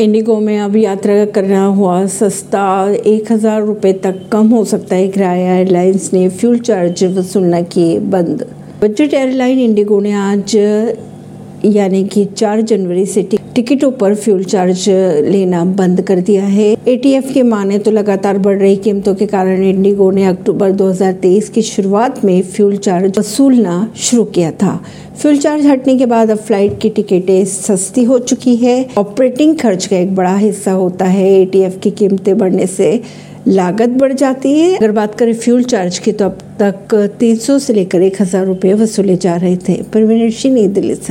Indigo में अब यात्रा करना हुआ, सस्ता, एक हज़ार रुपये तक कम हो सकता है। किराया एयरलाइंस ने फ्यूल चार्ज वसूलना किए बंद। बजट एयरलाइन इंडिगो ने आज यानी कि 4 जनवरी से टिकटों पर फ्यूल चार्ज लेना बंद कर दिया है। एटीएफ के माने तो लगातार बढ़ रही कीमतों के कारण इंडिगो ने अक्टूबर 2023 की शुरुआत में फ्यूल चार्ज वसूलना शुरू किया था। फ्यूल चार्ज हटने के बाद अब फ़्लाइट की टिकटें सस्ती हो चुकी है। ऑपरेटिंग खर्च का एक बड़ा हिस्सा होता है। एटीएफ की कीमतें बढ़ने से लागत बढ़ जाती है। अगर बात करें फ्यूल चार्ज की तो अब तक 300 से लेकर एक हज़ार रुपये वसूले जा रहे थे। परवीन नई दिल्ली से।